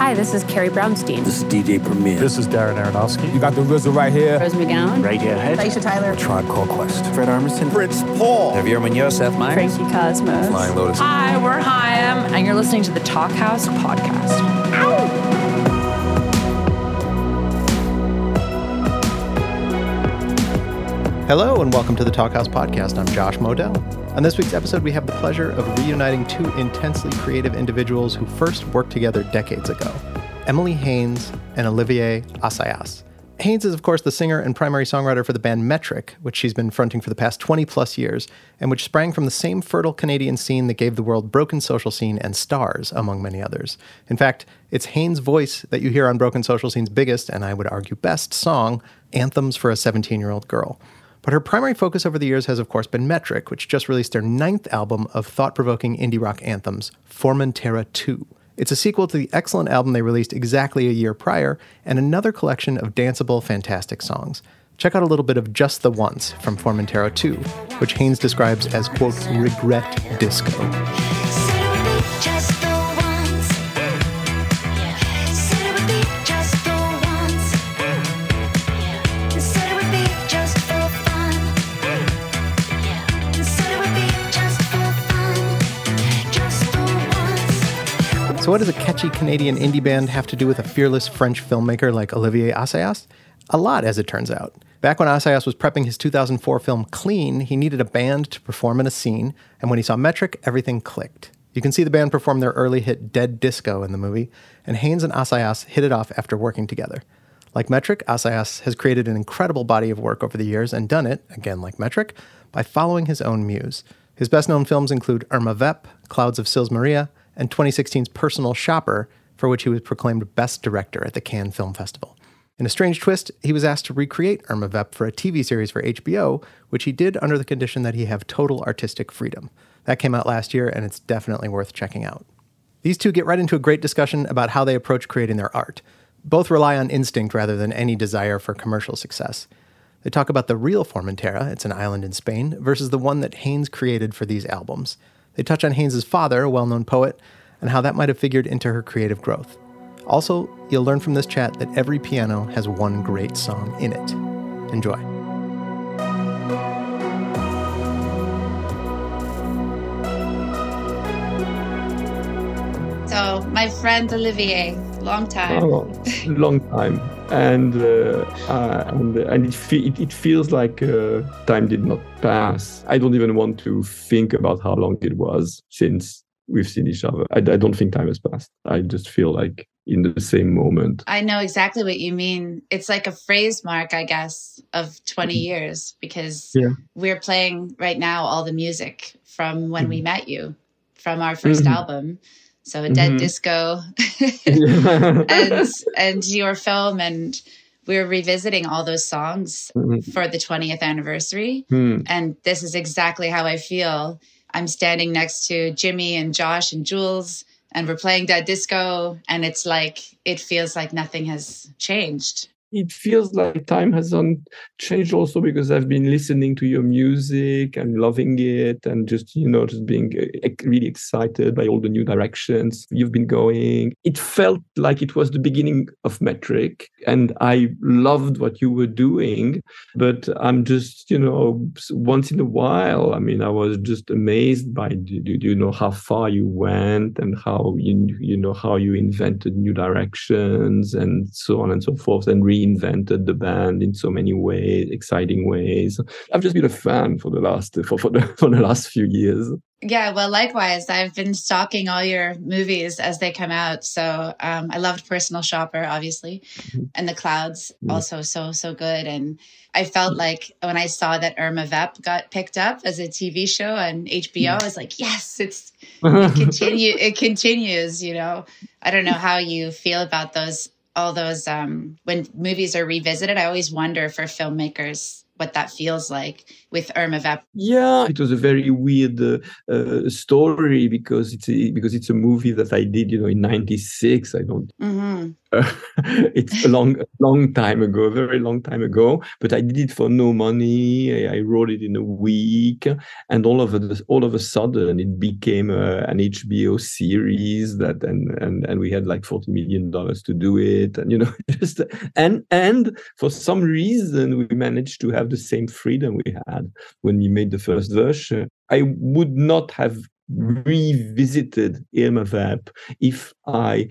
Hi, this is Carrie Brownstein. This is DJ Premier. This is Darren Aronofsky. You got the RZA right here. Rose McGowan. Right Radiohead. Aisha Tyler. Tribe Called Quest. Fred Armisen. Fritz Paul. Javier Munoz, Seth Meyers. Frankie Cosmos. Flying Lotus. Hi, we're Haim, and you're listening to the Talkhouse podcast. Ow! Hello, and welcome to the Talkhouse podcast. I'm Josh Modell. On this week's episode, we have the pleasure of reuniting two intensely creative individuals who first worked together decades ago Emily Haines and Olivier Assayas. Haines is, of course, the singer and primary songwriter for the band Metric, which she's been fronting for the past 20 plus years, and which sprang from the same fertile Canadian scene that gave the world Broken Social Scene and Stars, among many others. In fact, it's Haines' voice that you hear on Broken Social Scene's biggest, and I would argue best, song, Anthems for a 17 year old Girl. But her primary focus over the years has, of course, been Metric, which just released their ninth album of thought provoking indie rock anthems, Formentera 2. It's a sequel to the excellent album they released exactly a year prior, and another collection of danceable, fantastic songs. Check out a little bit of Just the Once from Formentera 2, which Haines describes as, quote, regret disco. So, what does a catchy Canadian indie band have to do with a fearless French filmmaker like Olivier Assayas? A lot, as it turns out. Back when Assayas was prepping his 2004 film Clean, he needed a band to perform in a scene, and when he saw Metric, everything clicked. You can see the band perform their early hit Dead Disco in the movie, and Haines and Assayas hit it off after working together. Like Metric, Assayas has created an incredible body of work over the years and done it, again like Metric, by following his own muse. His best known films include Irma Vep, Clouds of Sils Maria, and 2016's Personal Shopper, for which he was proclaimed Best Director at the Cannes Film Festival. In a strange twist, he was asked to recreate Irma Vep for a TV series for HBO, which he did under the condition that he have total artistic freedom. That came out last year, and it's definitely worth checking out. These two get right into a great discussion about how they approach creating their art. Both rely on instinct rather than any desire for commercial success. They talk about the real Formentera, it's an island in Spain, versus the one that Haines created for these albums. They touch on Haines' father, a well known poet, and how that might have figured into her creative growth. Also, you'll learn from this chat that every piano has one great song in it. Enjoy. So, my friend Olivier, long time. Oh, long time. And uh, uh, and, and it, fe- it, it, feels like uh, time did not pass. I don't even want to think about how long it was since we've seen each other. I, I don't think time has passed. I just feel like in the same moment. I know exactly what you mean. It's like a phrase mark, I guess, of 20 mm-hmm. years because yeah. we're playing right now all the music from when mm-hmm. we met you, from our 1st mm-hmm. album. So a dead mm-hmm. disco and and your film and we are revisiting all those songs mm-hmm. for the 20th anniversary. Mm. And this is exactly how I feel I'm standing next to Jimmy and Josh and Jules, and we're playing dead disco. And it's like, it feels like nothing has changed it feels like time has on changed also because I've been listening to your music and loving it and just, you know, just being uh, really excited by all the new directions you've been going. It felt like it was the beginning of Metric and I loved what you were doing, but I'm just, you know, once in a while, I mean, I was just amazed by, do, you know, how far you went and how, you, you know, how you invented new directions and so on and so forth and reinvented the band in so many ways, exciting ways. I've just been a fan for the last for, for the for the last few years. Yeah, well, likewise, I've been stalking all your movies as they come out. So um, I loved Personal Shopper, obviously, mm-hmm. and The Clouds, mm-hmm. also so so good. And I felt like when I saw that Irma Vep got picked up as a TV show on HBO, mm-hmm. I was like, yes, it's it continue it continues. You know, I don't know how you feel about those all those um, when movies are revisited i always wonder for filmmakers what that feels like with Irma Vep. Yeah, it was a very weird uh, uh, story because it's a, because it's a movie that I did, you know, in '96. I don't. Mm-hmm. Uh, it's a long, long time ago, a very long time ago. But I did it for no money. I, I wrote it in a week, and all of a, all of a sudden, it became an HBO series. That and and and we had like forty million dollars to do it, and you know, just and and for some reason, we managed to have the same freedom we had when we made the first version. I would not have revisited Irma Vep if I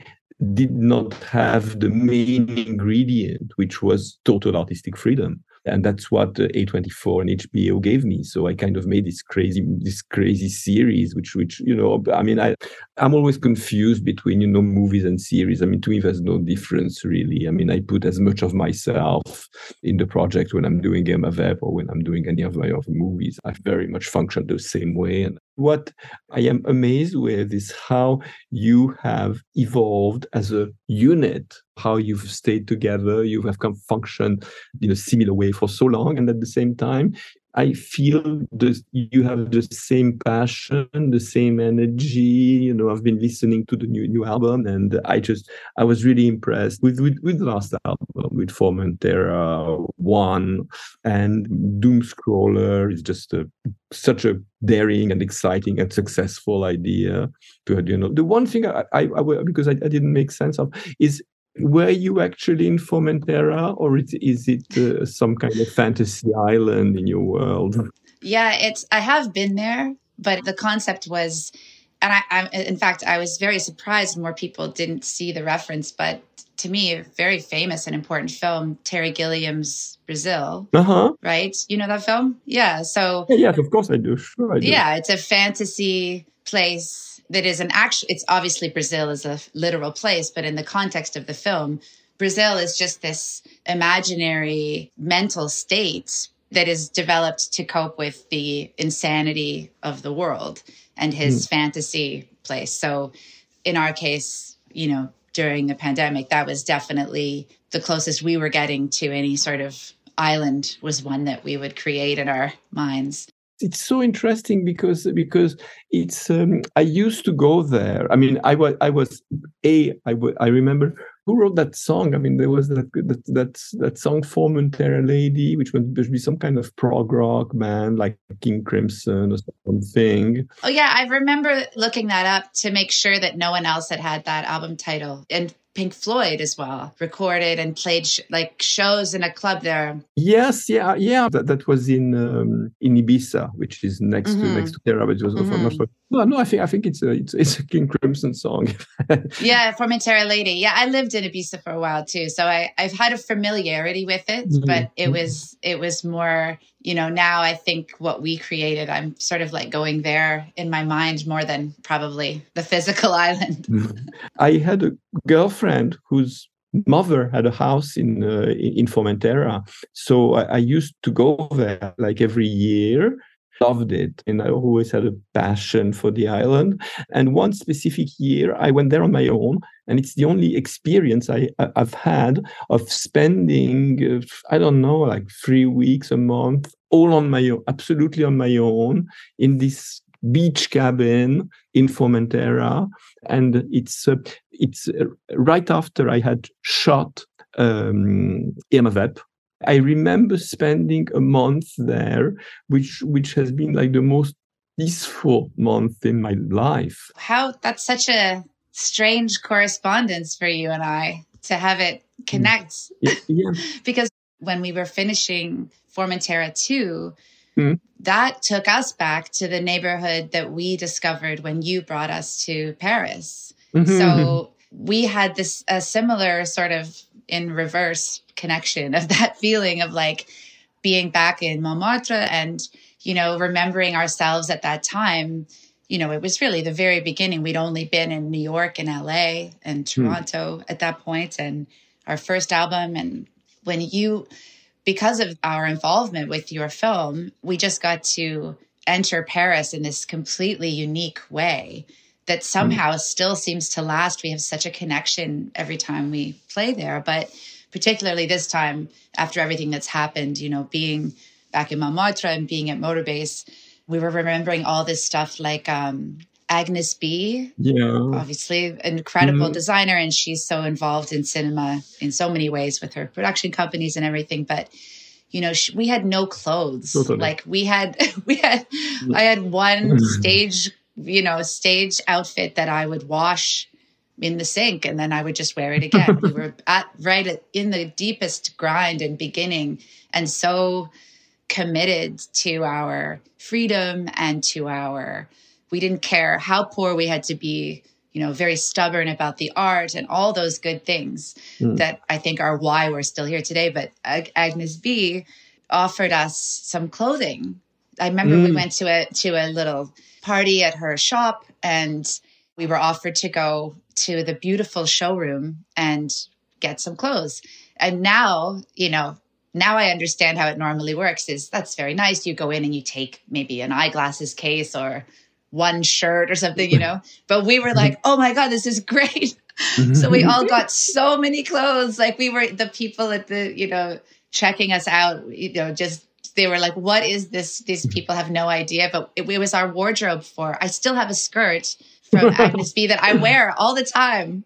did not have the main ingredient, which was total artistic freedom and that's what uh, A24 and HBO gave me. So I kind of made this crazy this crazy series, which which you know, I mean, I I'm always confused between you know movies and series. I mean, to me, there's no difference really. I mean, I put as much of myself in the project when I'm doing Irma Vep or when I'm doing any of my other movies. I very much function the same way. And what I am amazed with is how you have evolved as a unit how you've stayed together you have come function in a similar way for so long and at the same time I feel that you have the same passion, the same energy. You know, I've been listening to the new new album, and I just I was really impressed with with, with the last album with Formentera One and Doomscroller is just a, such a daring and exciting and successful idea. To you know, the one thing I, I, I because I, I didn't make sense of is were you actually in Formentera, or is, is it uh, some kind of fantasy island in your world? Yeah, it's. I have been there, but the concept was, and I, I in fact, I was very surprised more people didn't see the reference. But to me, a very famous and important film, Terry Gilliam's Brazil. Uh huh. Right? You know that film? Yeah. So. Yeah, yes, of course I do. Sure, I do. Yeah, it's a fantasy place that is an actual it's obviously brazil is a literal place but in the context of the film brazil is just this imaginary mental state that is developed to cope with the insanity of the world and his mm. fantasy place so in our case you know during the pandemic that was definitely the closest we were getting to any sort of island was one that we would create in our minds it's so interesting because because it's um, I used to go there. I mean, I was I was a I, w- I remember who wrote that song. I mean, there was that that that, that song Formentera Lady, which would be some kind of prog rock band like King Crimson or something. Oh yeah, I remember looking that up to make sure that no one else had had that album title. And Pink Floyd as well, recorded and played sh- like shows in a club there. Yes, yeah, yeah. That, that was in um, in Ibiza, which is next mm-hmm. to next to Terra, which was mm-hmm. not no, no. I think I think it's a it's, it's a King Crimson song. yeah, Formentera Lady. Yeah, I lived in Ibiza for a while too, so I I've had a familiarity with it, mm-hmm. but it was it was more you know, now I think what we created, I'm sort of like going there in my mind more than probably the physical island. I had a girlfriend whose mother had a house in uh, in Formentera, so I, I used to go there like every year loved it and I always had a passion for the island. And one specific year, I went there on my own, and it's the only experience I, I've had of spending, uh, I don't know, like three weeks, a month, all on my own, absolutely on my own, in this beach cabin in Formentera. And it's uh, it's uh, right after I had shot um, Irma Vep, I remember spending a month there, which which has been like the most peaceful month in my life. How that's such a strange correspondence for you and I to have it connect. Mm. Yeah, yeah. because when we were finishing Formentera 2, mm. that took us back to the neighborhood that we discovered when you brought us to Paris. Mm-hmm. So we had this a similar sort of in reverse connection of that feeling of like being back in Montmartre and, you know, remembering ourselves at that time. You know, it was really the very beginning. We'd only been in New York and LA and hmm. Toronto at that point, and our first album. And when you, because of our involvement with your film, we just got to enter Paris in this completely unique way that somehow mm. still seems to last. We have such a connection every time we play there, but particularly this time after everything that's happened, you know, being back in Montmartre and being at Motorbass, we were remembering all this stuff like um, Agnes B. Yeah. Obviously, incredible mm-hmm. designer, and she's so involved in cinema in so many ways with her production companies and everything. But you know, we had no clothes. Totally. Like we had, we had, I had one stage, you know, stage outfit that I would wash in the sink and then I would just wear it again. we were at right at, in the deepest grind and beginning and so committed to our freedom and to our we didn't care how poor we had to be, you know, very stubborn about the art and all those good things mm. that I think are why we're still here today. But Ag- Agnes B offered us some clothing. I remember mm. we went to a to a little party at her shop and we were offered to go to the beautiful showroom and get some clothes. And now, you know, now I understand how it normally works is that's very nice. You go in and you take maybe an eyeglasses case or one shirt or something, you know. But we were like, oh my God, this is great. so we all got so many clothes. Like we were the people at the, you know, checking us out, you know, just they were like, what is this? These people have no idea. But it, it was our wardrobe for I still have a skirt from Agnes B that I wear all the time,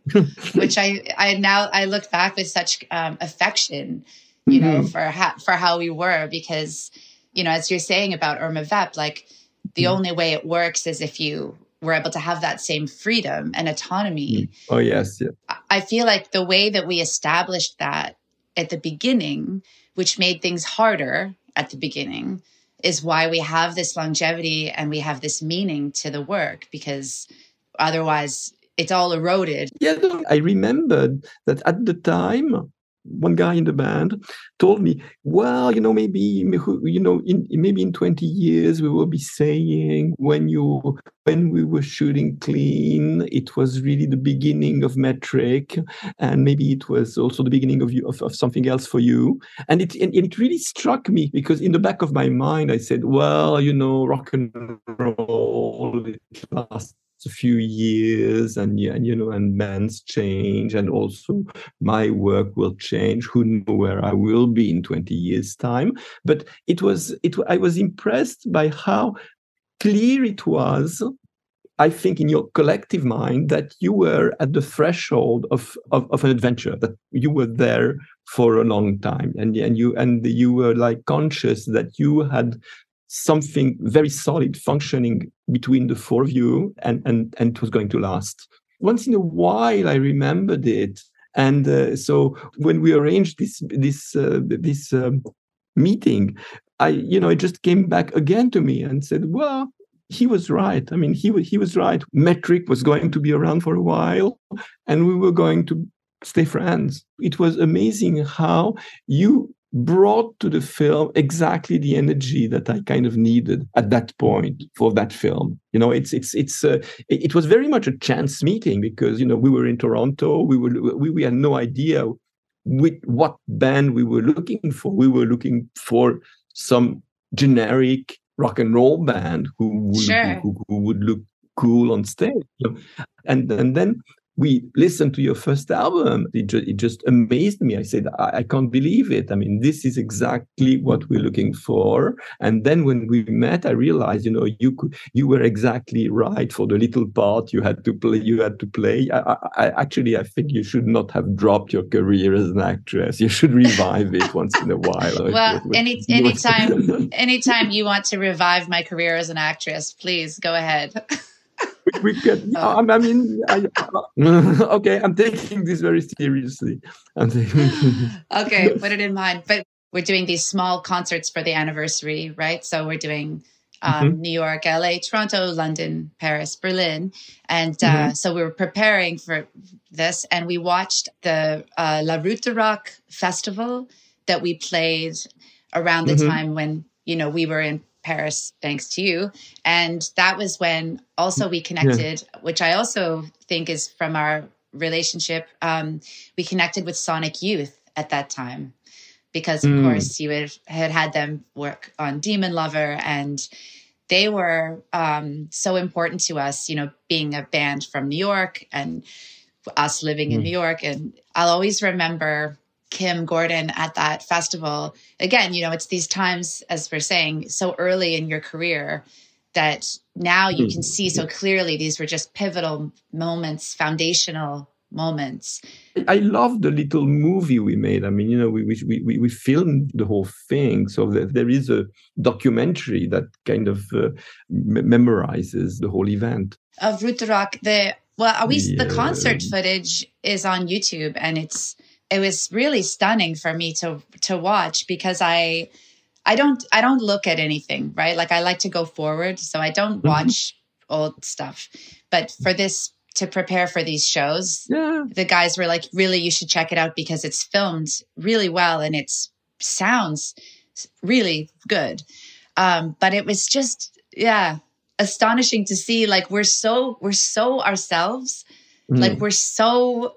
which I I now I look back with such um, affection, you mm-hmm. know, for how for how we were because you know as you're saying about Irma Vep, like the mm-hmm. only way it works is if you were able to have that same freedom and autonomy. Mm-hmm. Oh yes, yeah. I feel like the way that we established that at the beginning, which made things harder at the beginning, is why we have this longevity and we have this meaning to the work because Otherwise, it's all eroded. Yeah, I remembered that at the time, one guy in the band told me, "Well, you know, maybe you know, in, maybe in twenty years we will be saying when you when we were shooting clean, it was really the beginning of metric, and maybe it was also the beginning of you of, of something else for you." And it and it really struck me because in the back of my mind, I said, "Well, you know, rock and roll it lasts a few years and and you know and bands change and also my work will change who know where i will be in 20 years time but it was it i was impressed by how clear it was I think in your collective mind that you were at the threshold of, of, of, an adventure, that you were there for a long time. And, and you and you were like conscious that you had something very solid functioning between the four of you and and and it was going to last. Once in a while i remembered it. And uh, so when we arranged this this uh, this um, meeting i you know it just came back again to me and said well he was right. I mean he he was right. Metric was going to be around for a while and we were going to stay friends. It was amazing how you brought to the film exactly the energy that I kind of needed at that point for that film. You know, it's it's it's uh, it, it, was very much a chance meeting because you know we were in Toronto. We were we, we had no idea with what band we were looking for. We were looking for some generic rock and roll band who would, sure. who, who, would look cool on stage. And and then we listened to your first album. It, ju- it just amazed me. I said, I-, I can't believe it. I mean, this is exactly what we're looking for. And then when we met, I realized, you know, you could, you were exactly right for the little part you had to play. You had to play. I, I, actually, I think you should not have dropped your career as an actress. You should revive it once in a while. well, any anytime, anytime you want to revive my career as an actress, please go ahead. we, we can. I, I mean, I, okay, I'm taking this very seriously. okay, put it in mind. But we're doing these small concerts for the anniversary, right? So we're doing um, mm-hmm. New York, LA, Toronto, London, Paris, Berlin. And uh, mm-hmm. so we were preparing for this and we watched the uh, La Route du Rock festival that we played around the mm-hmm. time when, you know, we were in Paris, thanks to you. And that was when also we connected, yeah. which I also think is from our relationship. Um, we connected with Sonic Youth at that time because, of mm. course, you had, had had them work on Demonlover and they were um, so important to us, you know, being a band from New York and us living mm. in New York. And I'll always remember Kim Gordon at that festival. Again, you know, it's these times, as we're saying, so early in your career that now you can see so clearly these were just pivotal moments, foundational moments. I love the little movie we made. I mean, you know, we we we, we filmed the whole thing, so that there is a documentary that kind of uh, memorizes the whole event of Rock. The well, we yeah. the concert footage is on YouTube, and it's it was really stunning for me to to watch because I I don't I don't look at anything, right? Like I like to go forward, so I don't mm-hmm. watch old stuff. But for this to prepare for these shows, yeah. the guys were like, "Really, you should check it out because it's filmed really well and it sounds really good." Um, but it was just, yeah, astonishing to see. Like we're so we're so ourselves, mm. like we're so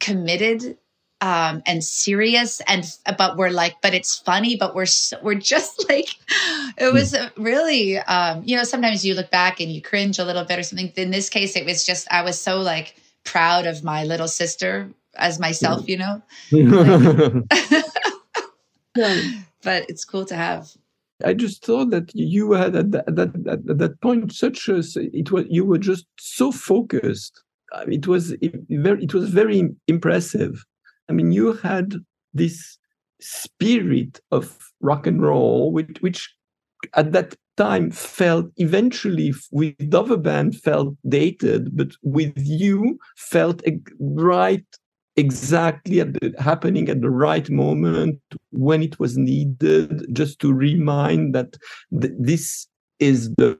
committed um, and serious and but we're like but it's funny but we're so, we're just like it was really um, you know sometimes you look back and you cringe a little bit or something. In this case it was just i was so like proud of my little sister as myself you know? But it's cool to have. I just thought that you had at that, that, at that point such a it was you were just so focused. It was it, very it was very impressive I mean, you had this spirit of rock and roll, which, which at that time felt eventually with other band felt dated, but with you felt right exactly at the, happening at the right moment when it was needed, just to remind that th- this is the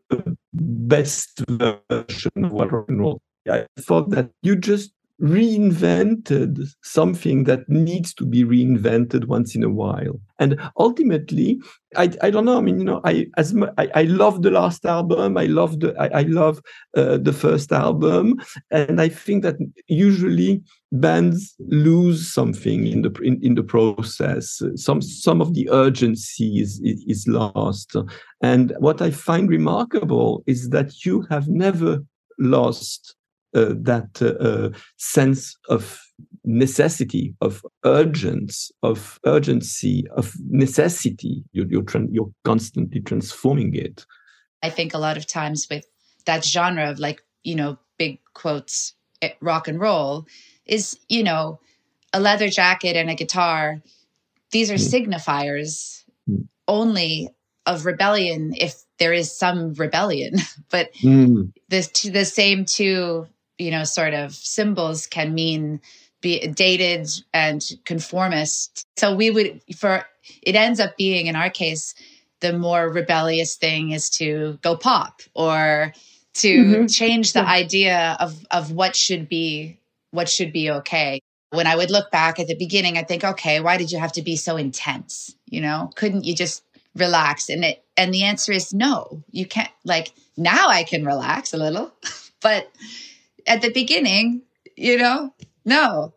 best version of rock and roll. I thought that you just reinvented something that needs to be reinvented once in a while. And ultimately i, I don't know i mean you know i as I, I love the last album i love the i, I love uh, the first album and i think that usually bands lose something in the in, in the process. Some some of the urgency is, is lost. And what i find remarkable is that you have never lost uh, that uh, uh, sense of necessity, of urgence, of urgency, of necessity. You're, you're, you're constantly transforming it. I think a lot of times with that genre of like, you know, big quotes, eh, rock and roll is, you know, a leather jacket and a guitar. These are mm. signifiers mm. only of rebellion if there is some rebellion. but mm. the, the same two you know, sort of symbols can mean be dated and conformist. So we would, for it ends up being in our case, the more rebellious thing is to go pop or to mm-hmm. change the yeah. idea of of what should be what should be okay. When I would look back at the beginning, I think, okay, why did you have to be so intense? You know, couldn't you just relax? And it and the answer is no. You can't like now I can relax a little, but at the beginning, you know, no.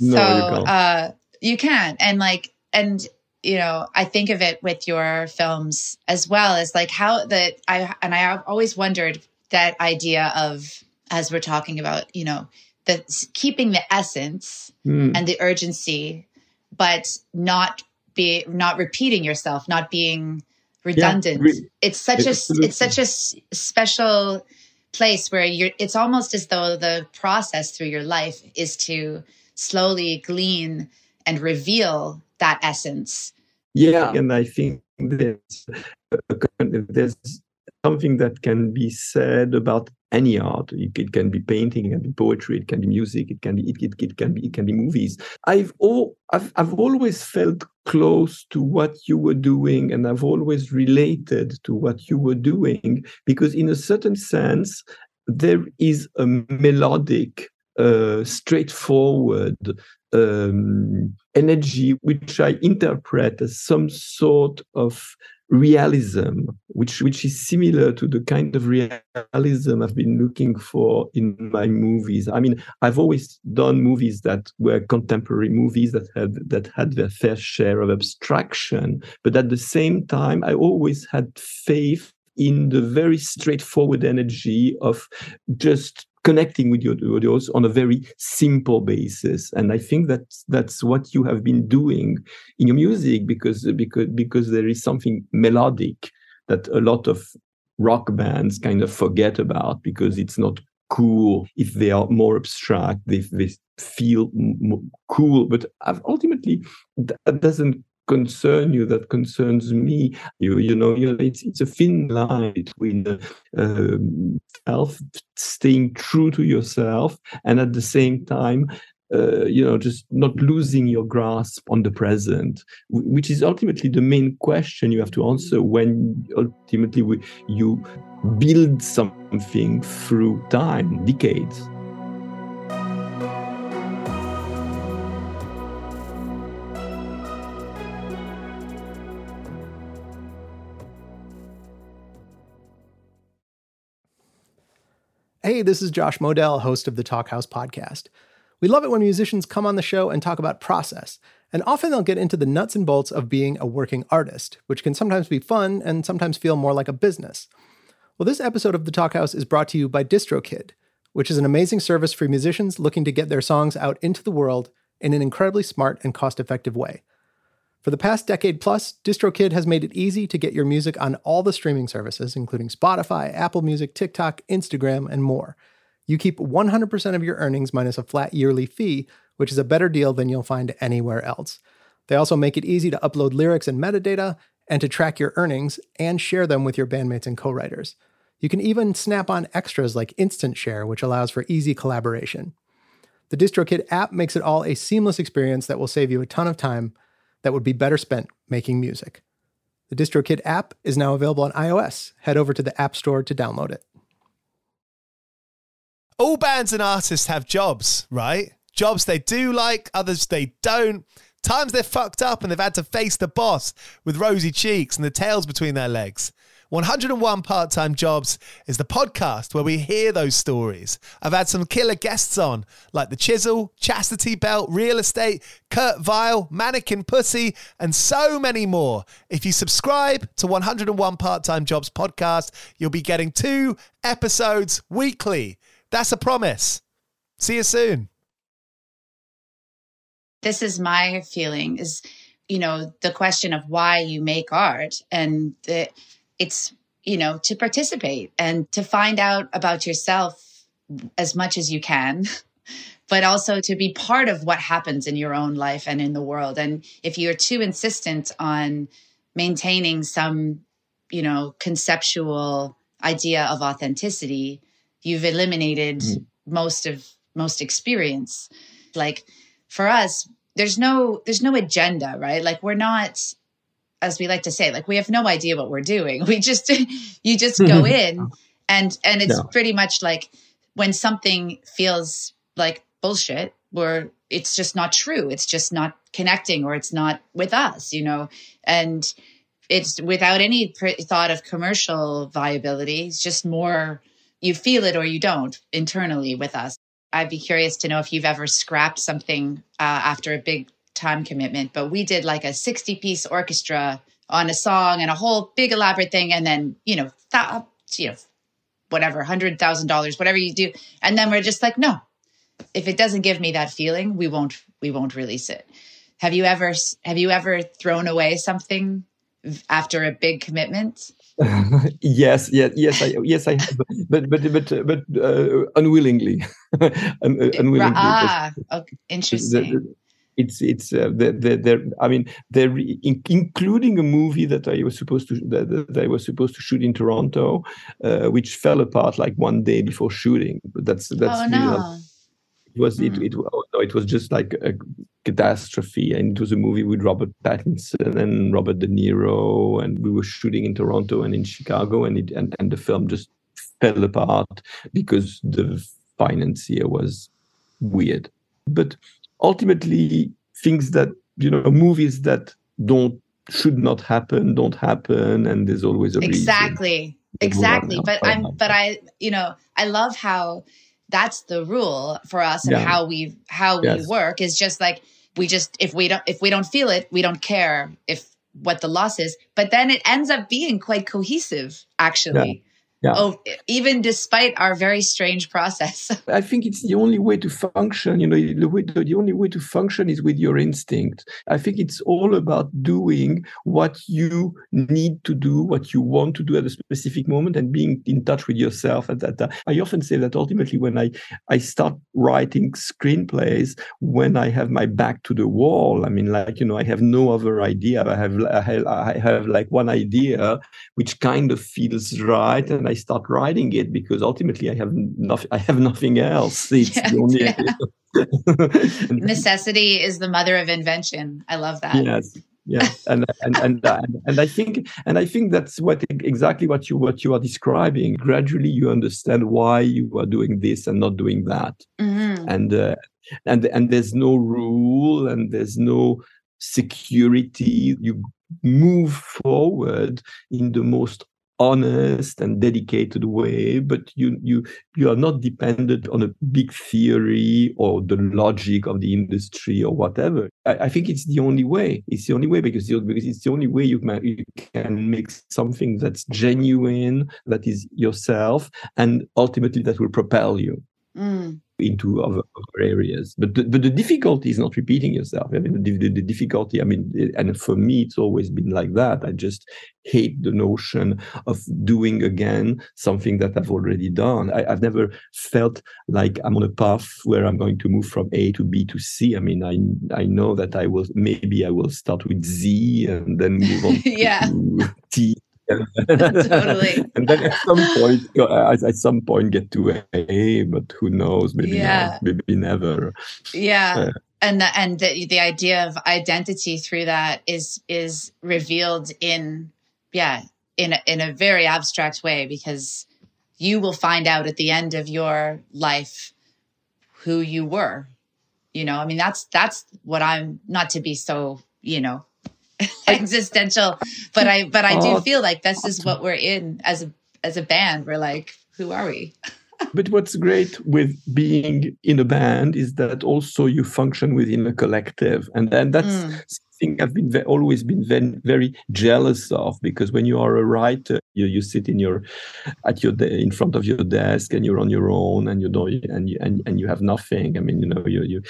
no so you, uh, you can. And like, and you know, I think of it with your films as well as like how that I and I have always wondered that idea of as we're talking about, you know, the keeping the essence mm. and the urgency, but not be not repeating yourself, not being redundant. Yeah, re- it's such a it's such a special place where you're it's almost as though the process through your life is to slowly glean and reveal that essence. Yeah. And i think there's there's something that can be said about any art. It, can be painting, it can be poetry, it can be music, it can be it, it, it can be it can be movies. I've all I've I've always felt close to what you were doing, and I've always related to what you were doing because, in a certain sense, there is a melodic, uh, straightforward um, energy which I interpret as some sort of realism, which which is similar to the kind of realism I've been looking for in my movies. I mean, I've always done movies that were contemporary movies that had that had their fair share of abstraction, but at the same time, I always had faith in the very straightforward energy of just connecting with your audience on a very simple basis. And i think that that's what you have been doing in your music because because because there is something melodic that a lot of rock bands kind of forget about because it's not cool if they are more abstract if they feel cool. But ultimately that doesn't concern you that concerns me. You you know, it's it's a thin line between uh, um, self staying true to yourself and at the same time uh, you know just not losing your grasp on the present which is ultimately the main question you have to answer when ultimately we, you build something through time decades Hey, this is Josh Modell, host of the Talkhouse podcast. We love it when musicians come on the show and talk about process, and often they'll get into the nuts and bolts of being a working artist, which can sometimes be fun and sometimes feel more like a business. Well, this episode of the Talkhouse is brought to you by DistroKid, which is an amazing service for musicians looking to get their songs out into the world in an incredibly smart and cost effective way. For the past decade plus, DistroKid has made it easy to get your music on all the streaming services, including Spotify, Apple Music, TikTok, Instagram, and more. You keep 100% of your earnings minus a flat yearly fee, which is a better deal than you'll find anywhere else. They also make it easy to upload lyrics and metadata and to track your earnings and share them with your bandmates and co writers. You can even snap on extras like Instant Share, which allows for easy collaboration. The DistroKid app makes it all a seamless experience that will save you a ton of time that would be better spent making music. The DistroKid app is now available on iOS. Head over to the App Store to download it. All bands and artists have jobs, right? Jobs they do like, others they don't. Times they're fucked up and they've had to face the boss with rosy cheeks and the tails between their legs. 101 Part Time Jobs is the podcast where we hear those stories. I've had some killer guests on, like The Chisel, Chastity Belt, Real Estate, Kurt Vile, Mannequin Pussy, and so many more. If you subscribe to 101 Part Time Jobs podcast, you'll be getting two episodes weekly. That's a promise. See you soon. This is my feeling is, you know, the question of why you make art and the it's you know to participate and to find out about yourself as much as you can but also to be part of what happens in your own life and in the world. And if you're too insistent on maintaining some you know conceptual idea of authenticity you've eliminated mm-hmm. most of most experience. Like for us there's no there's no agenda right? Like we're not as we like to say, like we have no idea what we're doing. We just you just go in and and it's pretty much like when something feels like bullshit, where it's just not true. It's just not connecting or it's not with us, you know. And it's without any thought of commercial viability. It's just more you feel it or you don't internally with us. I'd be curious to know if you've ever scrapped something uh, after a big time commitment, but we did like a 60 piece orchestra on a song and a whole big elaborate thing. And then, you know, that, you know, whatever, hundred thousand dollars, whatever you do. And then we're just like, no, if it doesn't give me that feeling, we won't, we won't release it. Have you ever, have you ever thrown away something after a big commitment? yes, yes, yes, I, yes, I have, but but but but uh, unwillingly, Un- uh, unwillingly. Ah, okay. interesting. The, the, it's it's uh, they're, I mean they're in, including a movie that I was supposed to that, that I was supposed to shoot in Toronto, uh, which fell apart like one day before shooting. But that's that's oh, no. it was it, hmm. it, oh, no, it was just like a catastrophe, and it was a movie with Robert Pattinson and Robert De Niro, and we were shooting in Toronto and in Chicago, and it and, and the film just fell apart because the financier was weird. But ultimately things that you know movies that don't should not happen don't happen and there's always a exactly reason. exactly but i'm but i you know i love how that's the rule for us and yeah. how we how yes. we work is just like we just if we don't if we don't feel it we don't care if what the loss is but then it ends up being quite cohesive actually yeah. oh, even despite our very strange process. I think it's the only way to function. You know, the, way, the only way to function is with your instinct. I think it's all about doing what you need to do, what you want to do at a specific moment, and being in touch with yourself at that time. I often say that ultimately, when I I start writing screenplays, when I have my back to the wall, I mean, like you know, I have no other idea. I have I have, I have like one idea which kind of feels right, and I start writing it because ultimately I have nothing. I have nothing else. It's yeah, the only. Yeah. Necessity is the mother of invention. I love that. Yes, yes, and and, and and and I think and I think that's what exactly what you what you are describing. Gradually, you understand why you are doing this and not doing that, mm-hmm. and uh, and and there's no rule and there's no security. You move forward in the most honest and dedicated way but you you you are not dependent on a big theory or the logic of the industry or whatever. I, I think it's the only way. It's the only way because, because it's the only way you can, you can make something that's genuine that is yourself and ultimately that will propel you mm into other, other areas. But the, but the difficulty is not repeating yourself. I mean, the, the, the, difficulty, I mean, and for me, it's always been like that. I just hate the notion of doing again something that I've already done. I, have never felt like I'm on a path where I'm going to move from A to B to C. I mean, I I know that I will maybe I will start with Z and then move on yeah. to T totally. and then at some point, at some point, get to A, but who knows? Maybe yeah. not, maybe never. Yeah. Uh, and the, and the, the idea of identity through that is is revealed in yeah in a, in a very abstract way because you will find out at the end of your life who you were you know i mean that's that's what i'm not to be so you know existential but i but i do oh, feel like this is what we're in as a as a band. We're like who are we? But what's great with being in a band is that also you function within a collective. And then that's mm. thing I've been always been very, very jealous of because when you are a writer, you, you sit in your at your de- in front of your desk and you're on your own and you don't and you and, and you have nothing. I mean, you know, you you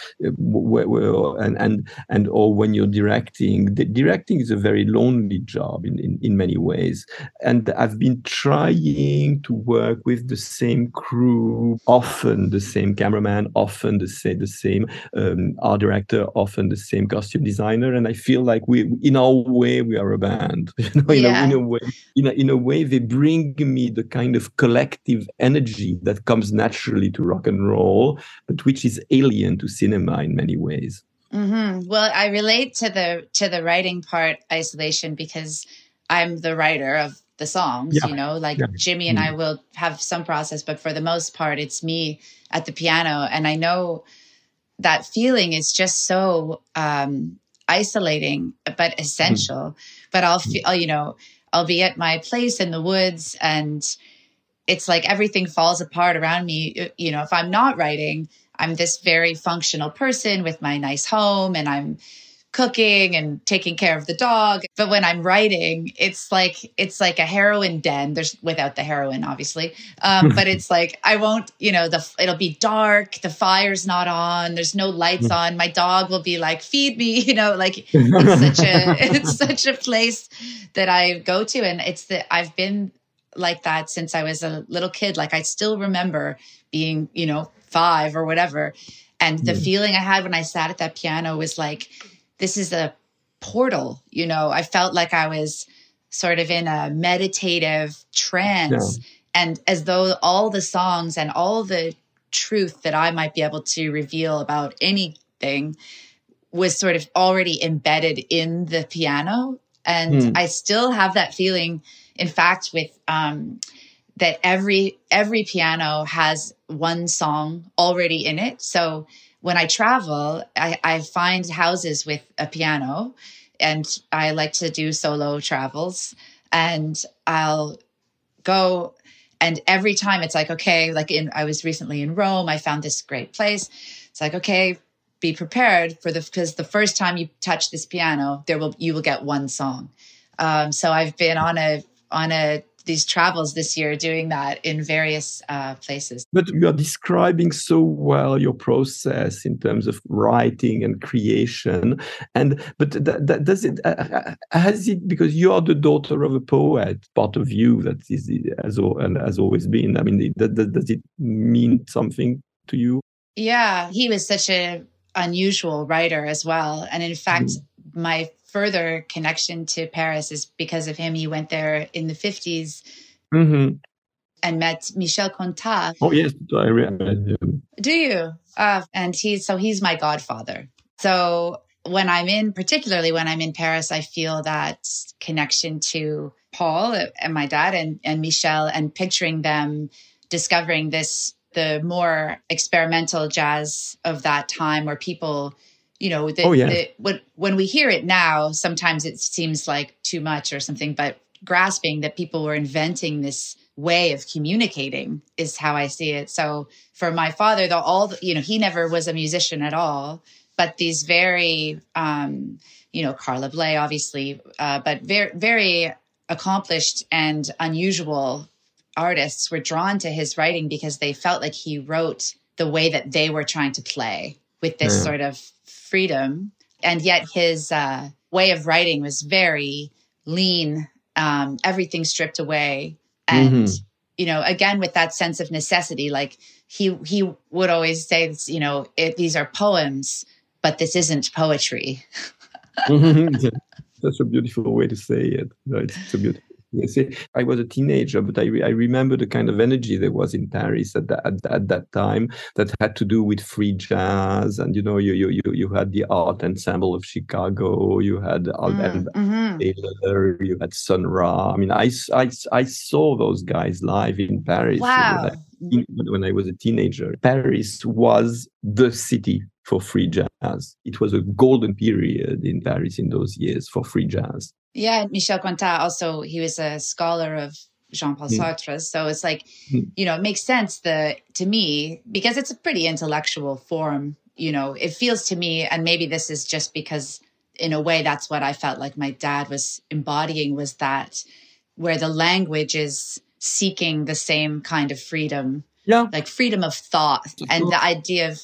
and and and or when you're directing, the directing is a very lonely job in, in in many ways. And I've been trying to work with the same crew, often the same cameraman, often the same the same um, art director, often the same costume designer, and I feel like we, in our way, we are a band. You know, in, yeah. a, in a way, in a, in a way, they bring me the kind of collective energy that comes naturally to rock and roll, but which is alien to cinema in many ways. Mm-hmm. Well, I relate to the to the writing part, isolation, because I'm the writer of the songs. Yeah. You know, like yeah. Jimmy and mm-hmm. I will have some process, but for the most part, it's me at the piano, and I know that feeling is just so um, isolating but essential. Mm. But I'll feel, you know, I'll be at my place in the woods and it's like everything falls apart around me. You know, if I'm not writing, I'm this very functional person with my nice home and I'm cooking and taking care of the dog. But when I'm writing, it's like it's like a heroin den. There's without the heroin, obviously. Um, but it's like I won't, you know, the it'll be dark, the fire's not on, there's no lights on. My dog will be like, feed me, you know, like it's such a it's such a place that I go to. And it's that I've been like that since I was a little kid. Like I still remember being, you know, five or whatever. And the feeling I had when I sat at that piano was like, this is a portal. You know, I felt like I was sort of in a meditative trance yeah. and as though all the songs and all the truth that I might be able to reveal about anything was sort of already embedded in the piano. And mm. I still have that feeling, in fact, with um, that every every piano has one song already in it. So when I travel, I, I find houses with a piano and I like to do solo travels and I'll go and every time it's like okay like in I was recently in Rome I found this great place. It's like okay be prepared for the because the first time you touch this piano there will you will get one song. Um, so I've been on a on a these travels this year doing that in various uh, places. But you are describing so well your process in terms of writing and creation. And but that, that, does it uh, uh, has it because you are the daughter of a poet, part of you that is has and has always been. I mean, that, that, does it mean something to you? Yeah, he was such a unusual writer as well, and in fact, mm. my further connection to Paris is because of him. He went there in the 50s mm-hmm. and met Michel Contat. Oh, yes, I read him. Do you? Uh, and he's so he's my godfather. So when I'm in, particularly when I'm in Paris, I feel that connection to Paul and my dad and, and Michel and picturing them discovering this, the more experimental jazz of that time where people you know the, oh, yeah. the, when, when we hear it now sometimes it seems like too much or something but grasping that people were inventing this way of communicating is how i see it so for my father though all the, you know he never was a musician at all but these very um you know carla bley obviously uh, but very very accomplished and unusual artists were drawn to his writing because they felt like he wrote the way that they were trying to play with this yeah. sort of freedom. And yet his uh, way of writing was very lean, um, everything stripped away. And, mm-hmm. you know, again, with that sense of necessity, like he, he would always say, you know, it, these are poems, but this isn't poetry. mm-hmm. That's a beautiful way to say it. It's a beautiful Yes, I was a teenager, but I, re- I remember the kind of energy there was in Paris at that, at, at, that time that had to do with free jazz. And, you know, you, you, you, you had the art ensemble of Chicago, you had mm, mm-hmm. Taylor, you had Sun Ra. I mean, I, I, I saw those guys live in Paris wow. when, I, when I was a teenager. Paris was the city for free jazz. It was a golden period in Paris in those years for free jazz. Yeah, Michel Contat also he was a scholar of Jean-Paul mm. Sartre. So it's like, mm. you know, it makes sense the to me because it's a pretty intellectual form. You know, it feels to me, and maybe this is just because in a way that's what I felt like my dad was embodying was that where the language is seeking the same kind of freedom. Yeah. Like freedom of thought and the idea of,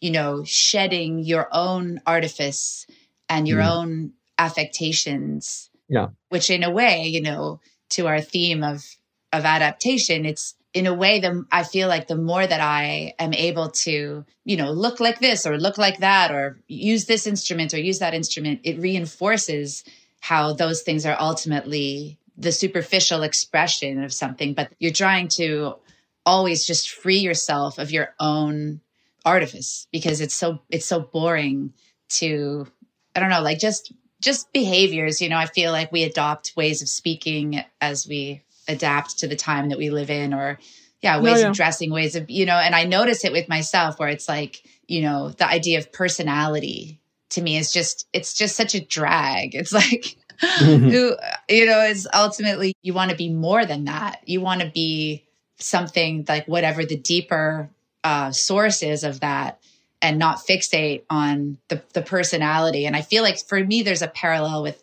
you know, shedding your own artifice and your mm. own affectations yeah. which in a way you know to our theme of of adaptation it's in a way the i feel like the more that i am able to you know look like this or look like that or use this instrument or use that instrument it reinforces how those things are ultimately the superficial expression of something. But you're trying to always just free yourself of your own artifice because it's so it's so boring to i don't know like just just behaviors. You know, I feel like we adopt ways of speaking as we adapt to the time that we live in, or yeah, ways yeah, yeah. of dressing, ways of, you know, and I notice it with myself where it's like, you know, the idea of personality to me is just, it's just such a drag. It's like, who, you know, is ultimately you want to be more than that. You want to be something like whatever the deeper uh, source is of that and not fixate on the, the personality. And I feel like for me, there's a parallel with,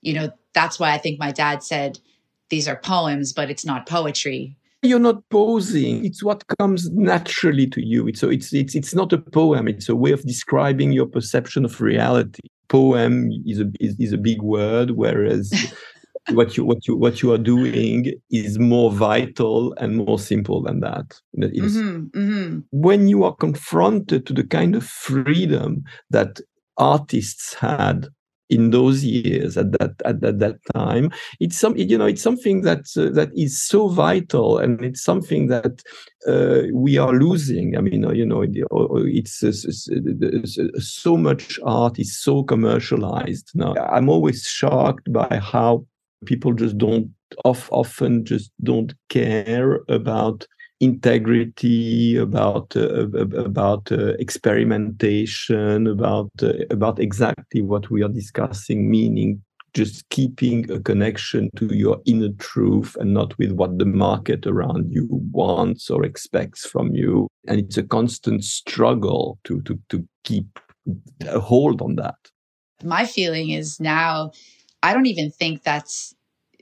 you know, that's why I think my dad said these are poems, but it's not poetry. You're not posing. It's what comes naturally to you. It's so it's it's it's not a poem. It's a way of describing your perception of reality. Poem is a is, is a big word, whereas what you what you what you are doing is more vital and more simple than that. Mm-hmm, mm-hmm. When you are confronted to the kind of freedom that artists had in those years at that at that, that time it's some you know it's something that uh, that is so vital and it's something that uh, we are losing i mean uh, you know it's uh, so much art is so commercialized now i'm always shocked by how people just don't of, often just don't care about integrity about uh, about uh, experimentation about uh, about exactly what we are discussing meaning just keeping a connection to your inner truth and not with what the market around you wants or expects from you. And it's a constant struggle to to to keep a hold on that. My feeling is now I don't even think that's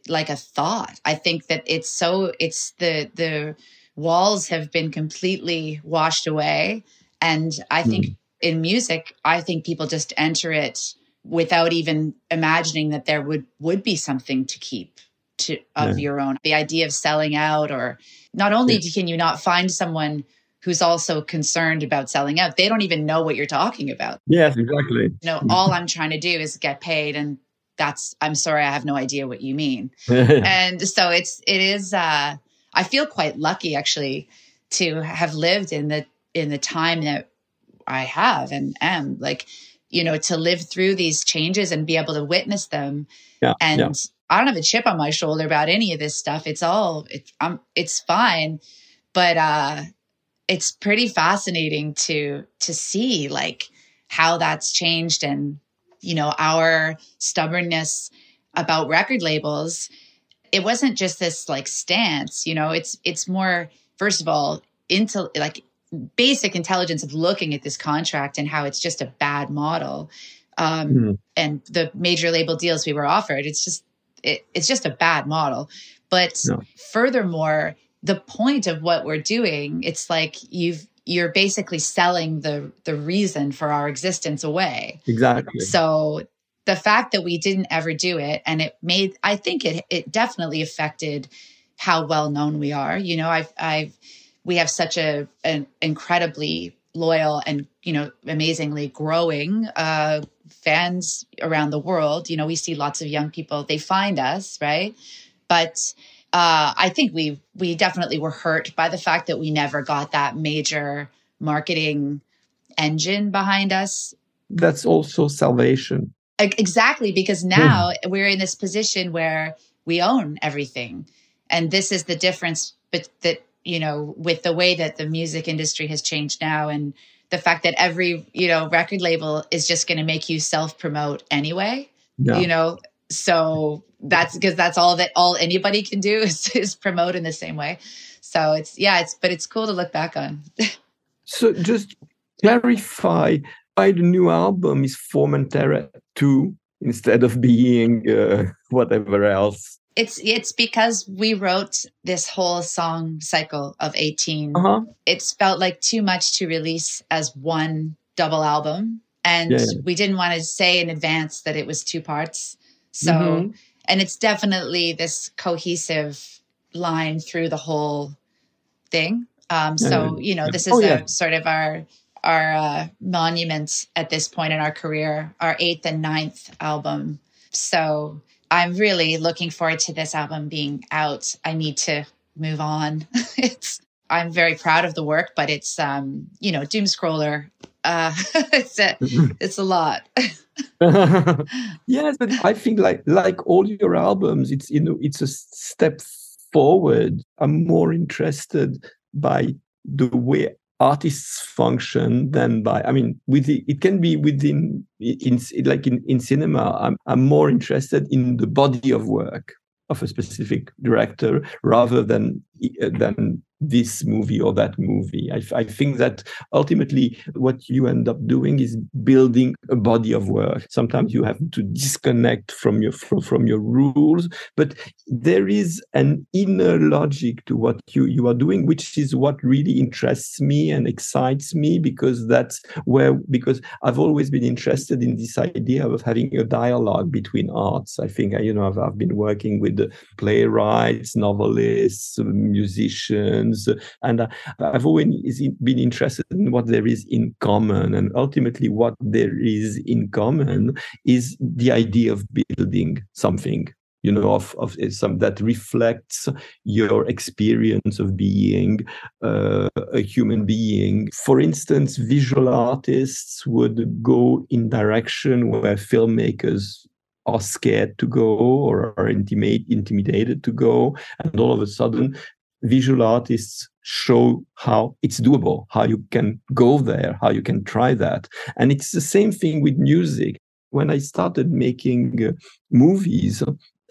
like a thought. I think that it's so it's the the walls have been completely washed away and I think mm. in music I think people just enter it without even imagining that there would would be something to keep to of yeah. your own. The idea of selling out or not only yeah. can you not find someone who's also concerned about selling out. They don't even know what you're talking about. Yes, exactly. You know, all I'm trying to do is get paid and that's I'm sorry, I have no idea what you mean. and so it's it is uh I feel quite lucky actually to have lived in the in the time that I have and am like, you know, to live through these changes and be able to witness them. Yeah, and yeah. I don't have a chip on my shoulder about any of this stuff. It's all it's I'm it's fine. But uh it's pretty fascinating to to see like how that's changed and you know our stubbornness about record labels it wasn't just this like stance you know it's it's more first of all into like basic intelligence of looking at this contract and how it's just a bad model um, mm. and the major label deals we were offered it's just it, it's just a bad model but no. furthermore the point of what we're doing it's like you've you're basically selling the the reason for our existence away. Exactly. So the fact that we didn't ever do it and it made i think it it definitely affected how well known we are. You know i've i've we have such a an incredibly loyal and you know amazingly growing uh fans around the world. You know we see lots of young people. They find us right? But uh, I think we we definitely were hurt by the fact that we never got that major marketing engine behind us. That's also salvation. Exactly, because now mm. we're in this position where we own everything, and this is the difference. But that you know, with the way that the music industry has changed now, and the fact that every you know record label is just going to make you self promote anyway. Yeah. You know, so that's because that's all that all anybody can do is, is promote in the same way. So it's yeah it's but it's cool to look back on. So just clarify why the new album is formentera 2 instead of being uh, whatever else? It's it's because we wrote this whole song cycle of 18 uh-huh. it's felt like too much to release as one double album. And yeah, we didn't want to say in advance that it was two parts so mm-hmm and it's definitely this cohesive line through the whole thing. Um, so you know, this is oh, yeah. a, sort of our our uh, monument at this point in our career, our eighth and ninth album. So I'm really looking forward to this album being out. I need to move on. it's I'm very proud of the work, but it's um, you know, Doomscroller. Uh, it's a it's a lot. yes, but I think like like all your albums, it's you know it's a step forward. I'm more interested by the way artists function than by i mean with the, it can be within in, like in, in cinema I'm, I'm more interested in the body of work of a specific director rather than than this movie or that movie. I, I, think that ultimately what you end up doing is building a body of work. Sometimes you have to disconnect from your from, from your rules, but there is an inner logic to what you, you are doing, which is what really interests me and excites me because that's where because I've always been interested in this idea of having a dialogue between arts. I think you know I've, I've been working with playwrights, novelists, musicians and uh, I've always been interested in what there is in common. And ultimately, what there is in common is the idea of building something you know of, of some that reflects your experience of being uh, a human being for instance visual artists would go in direction where filmmakers are scared to go or are intimate, intimidated to go and all of a sudden visual artists show how it's doable, how you can go there, how you can try that. And it's the same thing with music. When I started making uh, movies,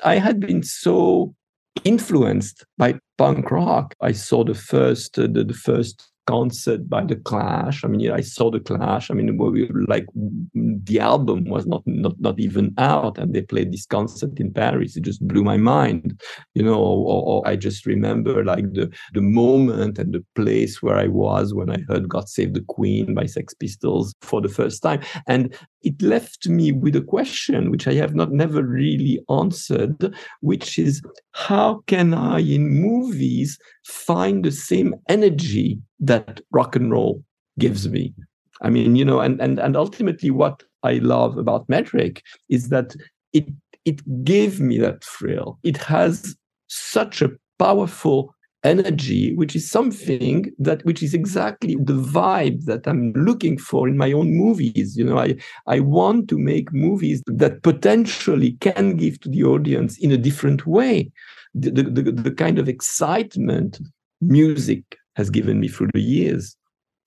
I had been so influenced by punk rock. I saw the first uh, the, the first concert by the Clash. I mean, I saw the Clash. I mean, we, like the album was not not not even out, and they played this concert in Paris. It just blew my mind, you know. Or, or I just remember like the the moment and the place where I was when I heard "God Save the Queen" by Sex Pistols for the first time, and it left me with a question which I have not never really answered, which is how can I in movies find the same energy that rock and roll gives me? I mean, you know, and and and ultimately what I love about Metric is that it it gave me that thrill. It has such a powerful energy which is something that which is exactly the vibe that i'm looking for in my own movies you know i i want to make movies that potentially can give to the audience in a different way the, the, the, the kind of excitement music has given me through the years.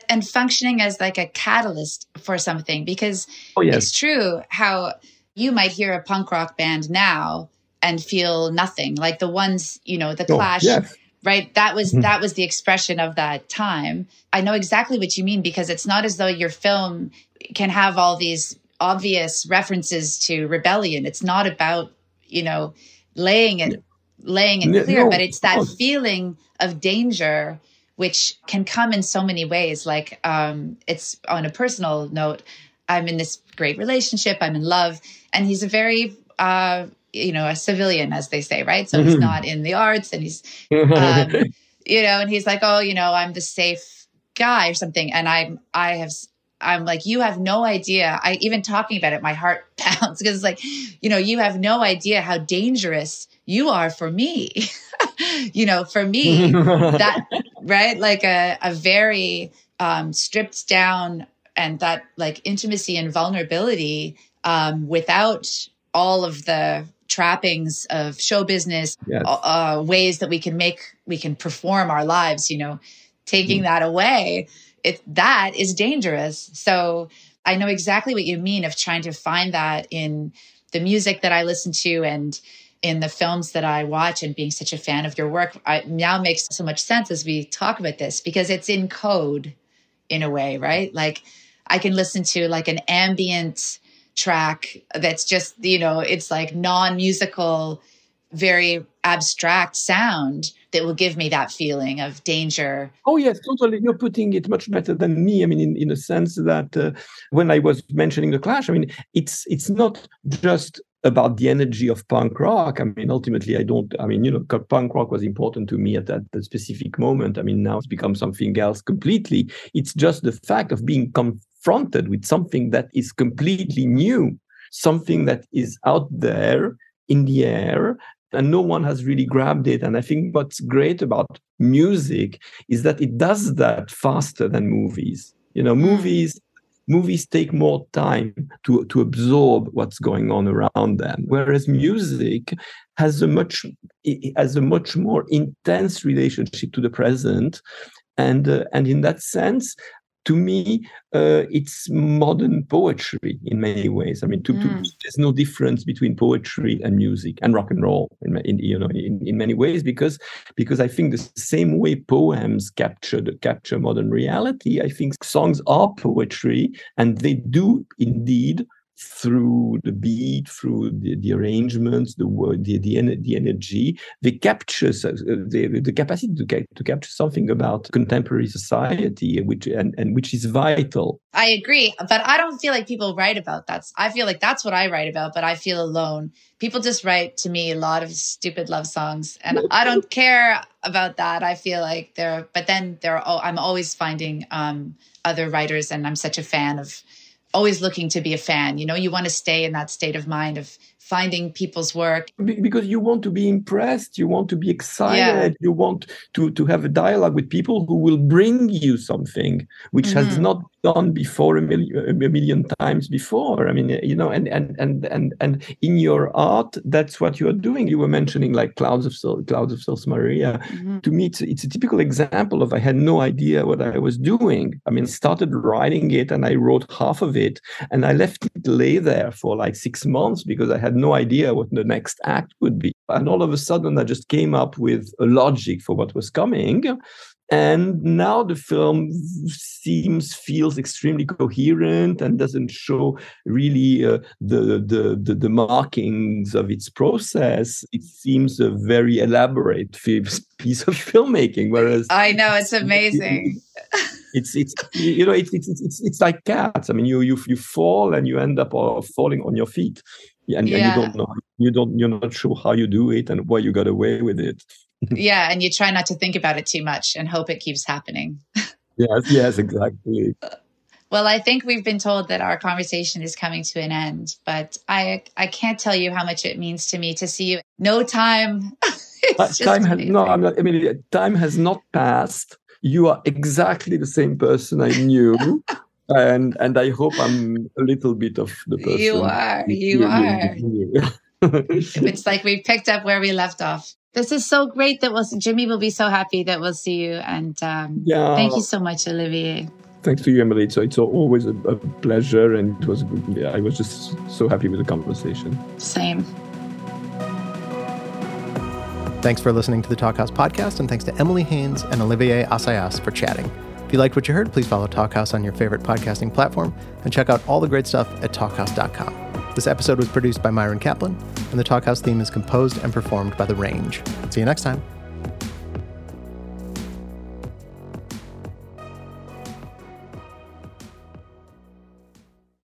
And functioning as like a catalyst for something because oh, yes. it's true how you might hear a punk rock band now and feel nothing like the ones you know the oh, clash yes. right? That was mm-hmm. that was the expression of that time. I know exactly what you mean because it's not as though your film can have all these obvious references to rebellion. It's not about you know laying it laying it clear no, but it's that feeling of danger which can come in so many ways like um it's on a personal note i'm in this great relationship i'm in love and he's a very uh you know a civilian as they say right so mm-hmm. he's not in the arts and he's um, you know and he's like oh you know i'm the safe guy or something and i'm i have i'm like you have no idea i even talking about it my heart pounds because it's like you know you have no idea how dangerous you are for me you know for me that right like a, a very um stripped down and that like intimacy and vulnerability um without all of the trappings of show business, yes. uh, ways that we can make, we can perform our lives, you know, taking mm. that away, it, that is dangerous. So I know exactly what you mean of trying to find that in the music that I listen to and in the films that I watch and being such a fan of your work I, now makes so much sense as we talk about this because it's in code in a way, right? Like I can listen to like an ambient track that's just, you know, it's like non musical, very abstract sound that will give me that feeling of danger. Oh, yes, totally. You're putting it much better than me. I mean, in, in a sense that uh, when I was mentioning the Clash, I mean, it's it's not just about the energy of punk rock. I mean, ultimately, I don't. I mean, you know, punk rock was important to me at that, that specific moment. I mean, now it's become something else completely. It's just the fact of being confronted with something that is completely new, something that is out there in the air and no one has really grabbed it. And I think what's great about music is that it does that faster than movies. You know, mm. movies movies take more time to, to absorb what's going on around them whereas music has a much has a much more intense relationship to the present and uh, and in that sense to me, uh, it's modern poetry in many ways. I mean, to, mm. to, there's no difference between poetry and music and rock and roll in, in you know in, in many ways because because I think the same way poems capture the, capture modern reality, I think songs are poetry and they do indeed through the beat, through the, the arrangements, the word, the, the, the energy, they capture uh, the, the capacity to, to capture something about contemporary society, which and, and which is vital. I agree, but I don't feel like people write about that. I feel like that's what I write about, but I feel alone. People just write to me a lot of stupid love songs, and I don't care about that. I feel like they're, but then they're. I'm always finding um, other writers, and I'm such a fan of always looking to be a fan. You know, you want to stay in that state of mind of finding people's work because you want to be impressed you want to be excited yeah. you want to to have a dialogue with people who will bring you something which mm-hmm. has not done before a million, a million times before. I mean you know and and and and and in your art that's what you are doing. You were mentioning like clouds of Sol, clouds of Sils Maria. Mm-hmm. to me it's, it's a typical example of i had no idea what i was doing. I mean started writing it and i wrote half of it and i left it lay there for like six months because i had no idea what the next act would be. And all of a sudden i just came up with a logic for what was coming and now the film seems feels extremely coherent and doesn't show really uh, the, the, the the markings of its process. It seems a very elaborate piece of filmmaking whereas i know it's amazing. It's it's you know it's it's it's, it's like cats. I mean you you you fall and you end up falling on your feet. And, yeah. and you don't know you don't you're not sure how you do it and why you got away with it yeah, and you try not to think about it too much and hope it keeps happening. yes, yes, exactly. Well, I think we've been told that our conversation is coming to an end, but I I can't tell you how much it means to me to see you. No time. time has no. I'm not, I mean, time has not passed. You are exactly the same person I knew. and and I hope I'm a little bit of the person. You are. You, you are. it's like we picked up where we left off. This is so great that we'll see, Jimmy will be so happy that we'll see you. And um, yeah, thank you so much, Olivier. Thanks to you, Emily. So it's always a, a pleasure, and it was yeah, I was just so happy with the conversation. Same. Thanks for listening to the Talkhouse podcast, and thanks to Emily Haines and Olivier Assayas for chatting. If you liked what you heard, please follow Talkhouse on your favorite podcasting platform and check out all the great stuff at talkhouse.com. This episode was produced by Myron Kaplan, and the Talkhouse theme is composed and performed by The Range. See you next time.